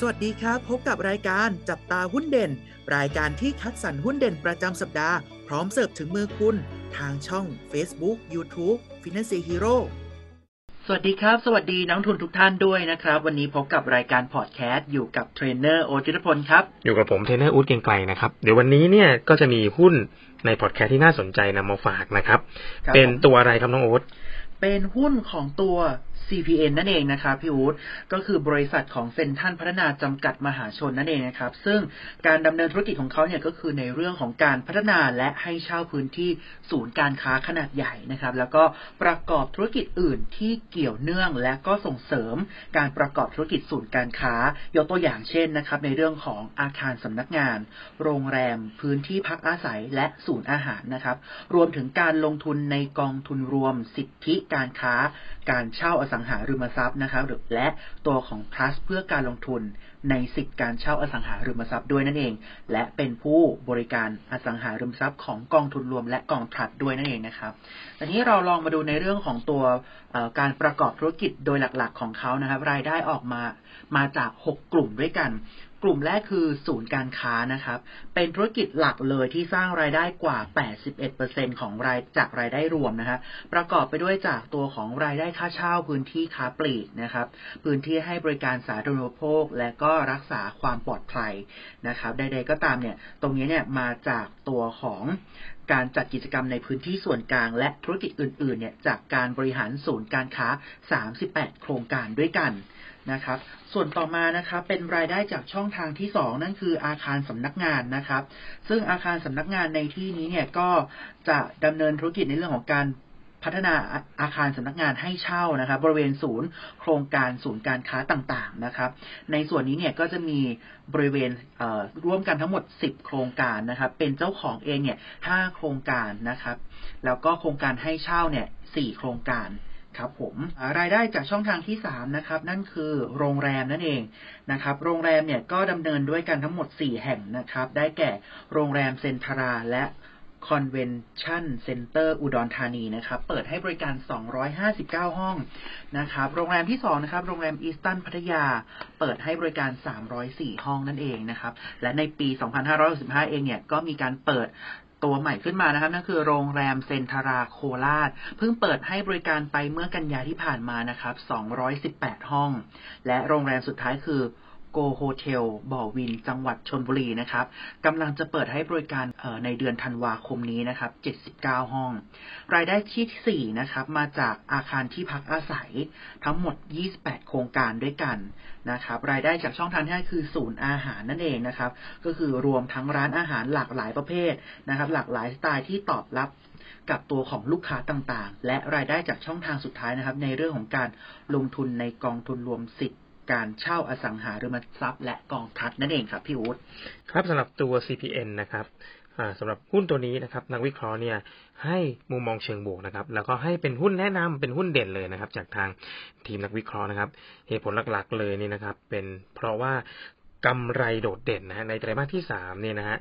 สวัสดีครับ พบกับรายการจับตาหุ้นเด่น รายการที่คัดสรรหุ้นเด่นประจำสัปดาห์ พร้อมเสิร์ฟถึงมือคุณ ทางช่อง Facebook YouTube Finance Hero สวัสดีครับ สวัสดีนักลงทุนทุกท่านด้วยนะครับ วันนี้พบกับรายการพอดแคสต์อยู่กับเทรนเนอร์โอจิรพลครับ อยู่กับผมเทรนเนอร์อู๊ดเกรียงไกรนะครับ เดี๋ยววันนี้เนี่ยก็จะมีหุ้นในพอดแคสต์ที่น่าสนใจนำมาฝากนะครับครับเป็นหุ้นตัวอะไรครับน้องโอ๊ตเป็นหุ้นของตัว CPN นั่นเองนะครับพี่อู๊ดก็คือบริษัทของเซนทันพัฒนาจำกัดมหาชนนั่นเองนะครับ ซึ่งการดำเนินธุรกิจของเขาเนี่ยก็คือในเรื่องของการพัฒนาและให้เช่าพื้นที่ศูนย์การค้าขนาดใหญ่นะครับ แล้วก็ประกอบธุรกิจอื่นที่เกี่ยวเนื่องและก็ส่งเสริมการประกอบธุรกิจศูนย์การค้ายกตัวอย่างเช่นนะครับ ในเรื่องของอาคารสำนักงาน โรงแรม พื้นที่พักอาศัยและศูนย์อาหารนะครับ รวมถึงการลงทุนในกองทุนรวมสิทธิการค้า การเช่าอสัังหาริมทรัพย์นะครับหรือและตัวของ trust เพื่อการลงทุนในสิทธิการเช่าอสังหาริมทรัพย์ด้วยนั่นเอง และเป็นผู้บริการอสังหาริมทรัพย์ของกองทุนรวมและกอง trust ด้วยนั่นเองนะครับทีนี้เราลองมาดูในเรื่องของตัวการประกอบธุรกิจโดยหลักๆของเขานะครับ รายได้ออกมามาจาก 6 กลุ่มด้วยกันกลุ่มแรกคือศูนย์การค้านะครับ เป็นธุรกิจหลักเลยที่สร้างรายได้กว่า 81%ของรายจากรายได้รวมนะฮะ ประกอบไปด้วยจากตัวของรายได้ค่าเช่าพื้นที่ค้าปลีกนะครับ พื้นที่ให้บริการสาธารณูปโภค และก็รักษาความปลอดภัยนะครับ ใด ๆ ก็ตามเนี่ย ตรงนี้เนี่ยมาจากตัวของการจัดกิจกรรมในพื้นที่ส่วนกลาง และธุรกิจอื่น ๆ เนี่ยจากการบริหารศูนย์การค้า 38 โครงการด้วยกันนะครับ ส่วนต่อมานะครับเป็นรายได้จากช่องทางที่สองนั่นคืออาคารสำนักงานนะครับ ซึ่งอาคารสำนักงานในที่นี้เนี่ยก็จะดำเนินธุรกิจในเรื่องของการ พัฒนาอาอาคารสำนักงานให้เช่านะครับ บริเวณศูนย์โครงการศูนย์การค้าต่างๆนะครับ ในส่วนนี้เนี่ยก็จะมีบริเวณเร่วมกันทั้งหมด 10 โครงการนะครับ เป็นเจ้าของเองเนี่ย5โครงการนะครับ แล้วก็โครงการให้เช่าเนี่ย4โครงการครับผมรายได้จากช่องทางที่3นะครับนั่นคือโรงแรมนั่นเองนะครับ โรงแรมเนี่ยก็ดำเนินด้วยกันทั้งหมด 4 แห่งนะครับ ได้แก่โรงแรมเซ็นทาราและ คอนเวนชั่นเซ็นเตอร์อุดรธานีนะครับ เปิดให้บริการ 259 ห้องนะครับ โรงแรมที่ 2 นะครับ โรงแรมฮิลตันพัทยา เปิดให้บริการ 304 ห้องนั่นเองนะครับ และในปี 2565 เองเนี่ย ก็มีการเปิดตัวใหม่ขึ้นมานะครับนั่นคือโรงแรมเซนทราโคราชเพิ่งเปิดให้บริการไปเมื่อกันยาที่ผ่านมานะครับ 218 ห้อง และโรงแรมสุดท้ายคือ โกโฮเทลบ่อวิน จังหวัดชนบุรีนะครับกำลังจะเปิดให้บริการในเดือนธันวาคมนี้นะครับ 79 ห้อง รายได้ที่4นะครับมาจากอาคารที่พักอาศัยทั้งหมด 28 โครงการด้วยกันนะครับ รายได้จากช่องทางที่ห้าคือศูนย์อาหารนั่นเองนะครับ ก็คือรวมทั้งร้านอาหารหลากหลายประเภทนะครับ หลากหลายสไตล์ที่ตอบรับกับตัวของลูกค้าต่างๆ และรายได้จากช่องทางสุดท้ายนะครับ ในเรื่องของการลงทุนในกองทุนรวมสิทธิ การเช่าอสังหาริมทรัพย์ และกองทัพนั่นเองครับพี่อู๊ดครับสำหรับตัว CPN นะครับอ่าสำหรับหุ้นตัวนี้นะครับนักวิเคราะห์เนี่ยให้มุมมองเชิงบวกนะครับแล้วก็ให้เป็นหุ้นแนะนำเป็นหุ้นเด่นเลยนะครับ จากทางทีมนักวิเคราะห์นะครับ เหตุผลหลักๆ เลยนี่นะครับ เป็นเพราะว่ากำไรโดดเด่นนะฮะในไตรมาสที่สามเนี่ยนะฮะ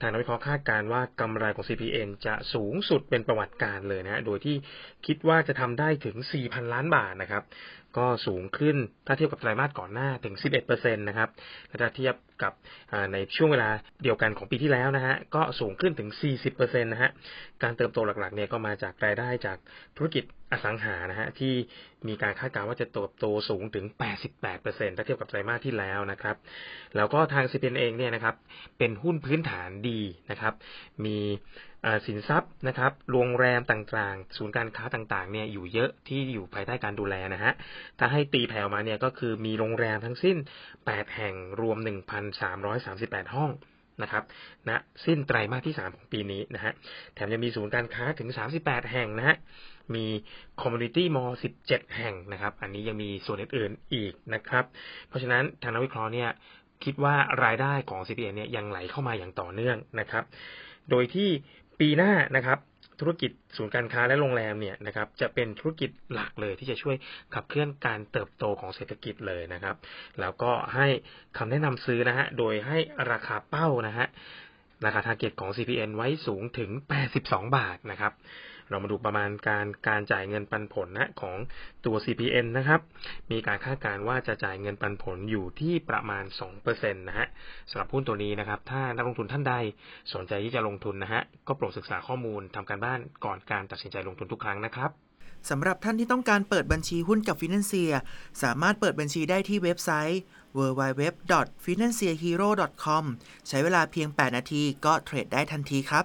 ทางนักวิเคราะห์คาดการณ์ว่ากำไรของ CPN จะสูงสุดเป็นประวัติการเลยนะ โดยที่คิดว่าจะทำได้ถึง 4,000 ล้านบาทนะครับ ก็สูงขึ้นถ้าเทียบกับไตรมาสก่อนหน้าถึง 11%นะครับและถ้าเทียบกับในช่วงเวลาเดียวกันของปีที่แล้วนะฮะ ก็สูงขึ้นถึง 40%นะฮะ การเติบโตหลักๆเนี่ยก็มาจากรายได้จากธุรกิจอสังหานะฮะที่มีการคาดการณ์ว่าจะเติบโตสูงถึง 88%ถ้าเทียบกับไตรมาสที่แล้วนะครับ แล้วก็ทาง CPN เองเนี่ยนะครับเป็นหุ้นพื้นฐานดีนะครับ มีสินทรัพย์นะครับ โรงแรมต่างๆ ศูนย์การค้าต่างๆ เนี่ยอยู่เยอะที่อยู่ภายใต้การดูแลนะฮะ ถ้าให้ตีแผ่ออกมาเนี่ยก็คือมีโรงแรมทั้งสิ้น 8 แห่งรวม 1,338 ห้องนะครับณสิ้นไตรมาสที่ 3 ของปีนี้นะฮะ แถมยังมีศูนย์การค้าถึง 38 แห่งนะฮะ มี community mall 17 แห่งนะครับ อันนี้ยังมีส่วนอื่นๆอีกนะครับ เพราะฉะนั้นทางนักวิเคราะห์เนี่ย คิดว่ารายได้ของ CPN เนี่ยยังไหลเข้ามาอย่างต่อเนื่องนะครับ โดยที่ปีหน้านะครับธุรกิจศูนย์การค้าและโรงแรมเนี่ยนะครับจะเป็นธุรกิจหลักเลยที่จะช่วยขับเคลื่อนการเติบโตของเศรษฐกิจเลยนะครับ แล้วก็ให้คำแนะนำซื้อนะฮะโดยให้ราคาเป้านะฮะราคาทาร์เก็ตของ CPN ไว้สูงถึง 82 บาทนะครับ เรามาดูประมาณการการจ่ายเงินปันผลนะของตัว CPN นะครับ มีการคาดการณ์ว่าจะจ่ายเงินปันผลอยู่ที่ประมาณ2%นะฮะสำหรับหุ้นตัวนี้นะครับ ถ้านักลงทุนท่านใดสนใจที่จะลงทุนนะฮะ ก็โปรดศึกษาข้อมูลทำการบ้านก่อนการตัดสินใจลงทุนทุกครั้งนะครับสำหรับท่านที่ต้องการเปิดบัญชีหุ้นกับฟินแลนเซียสามารถเปิดบัญชีได้ที่เว็บไซต์ www.financehero.com ใช้เวลาเพียง 8 นาทีก็เทรดได้ทันทีครับ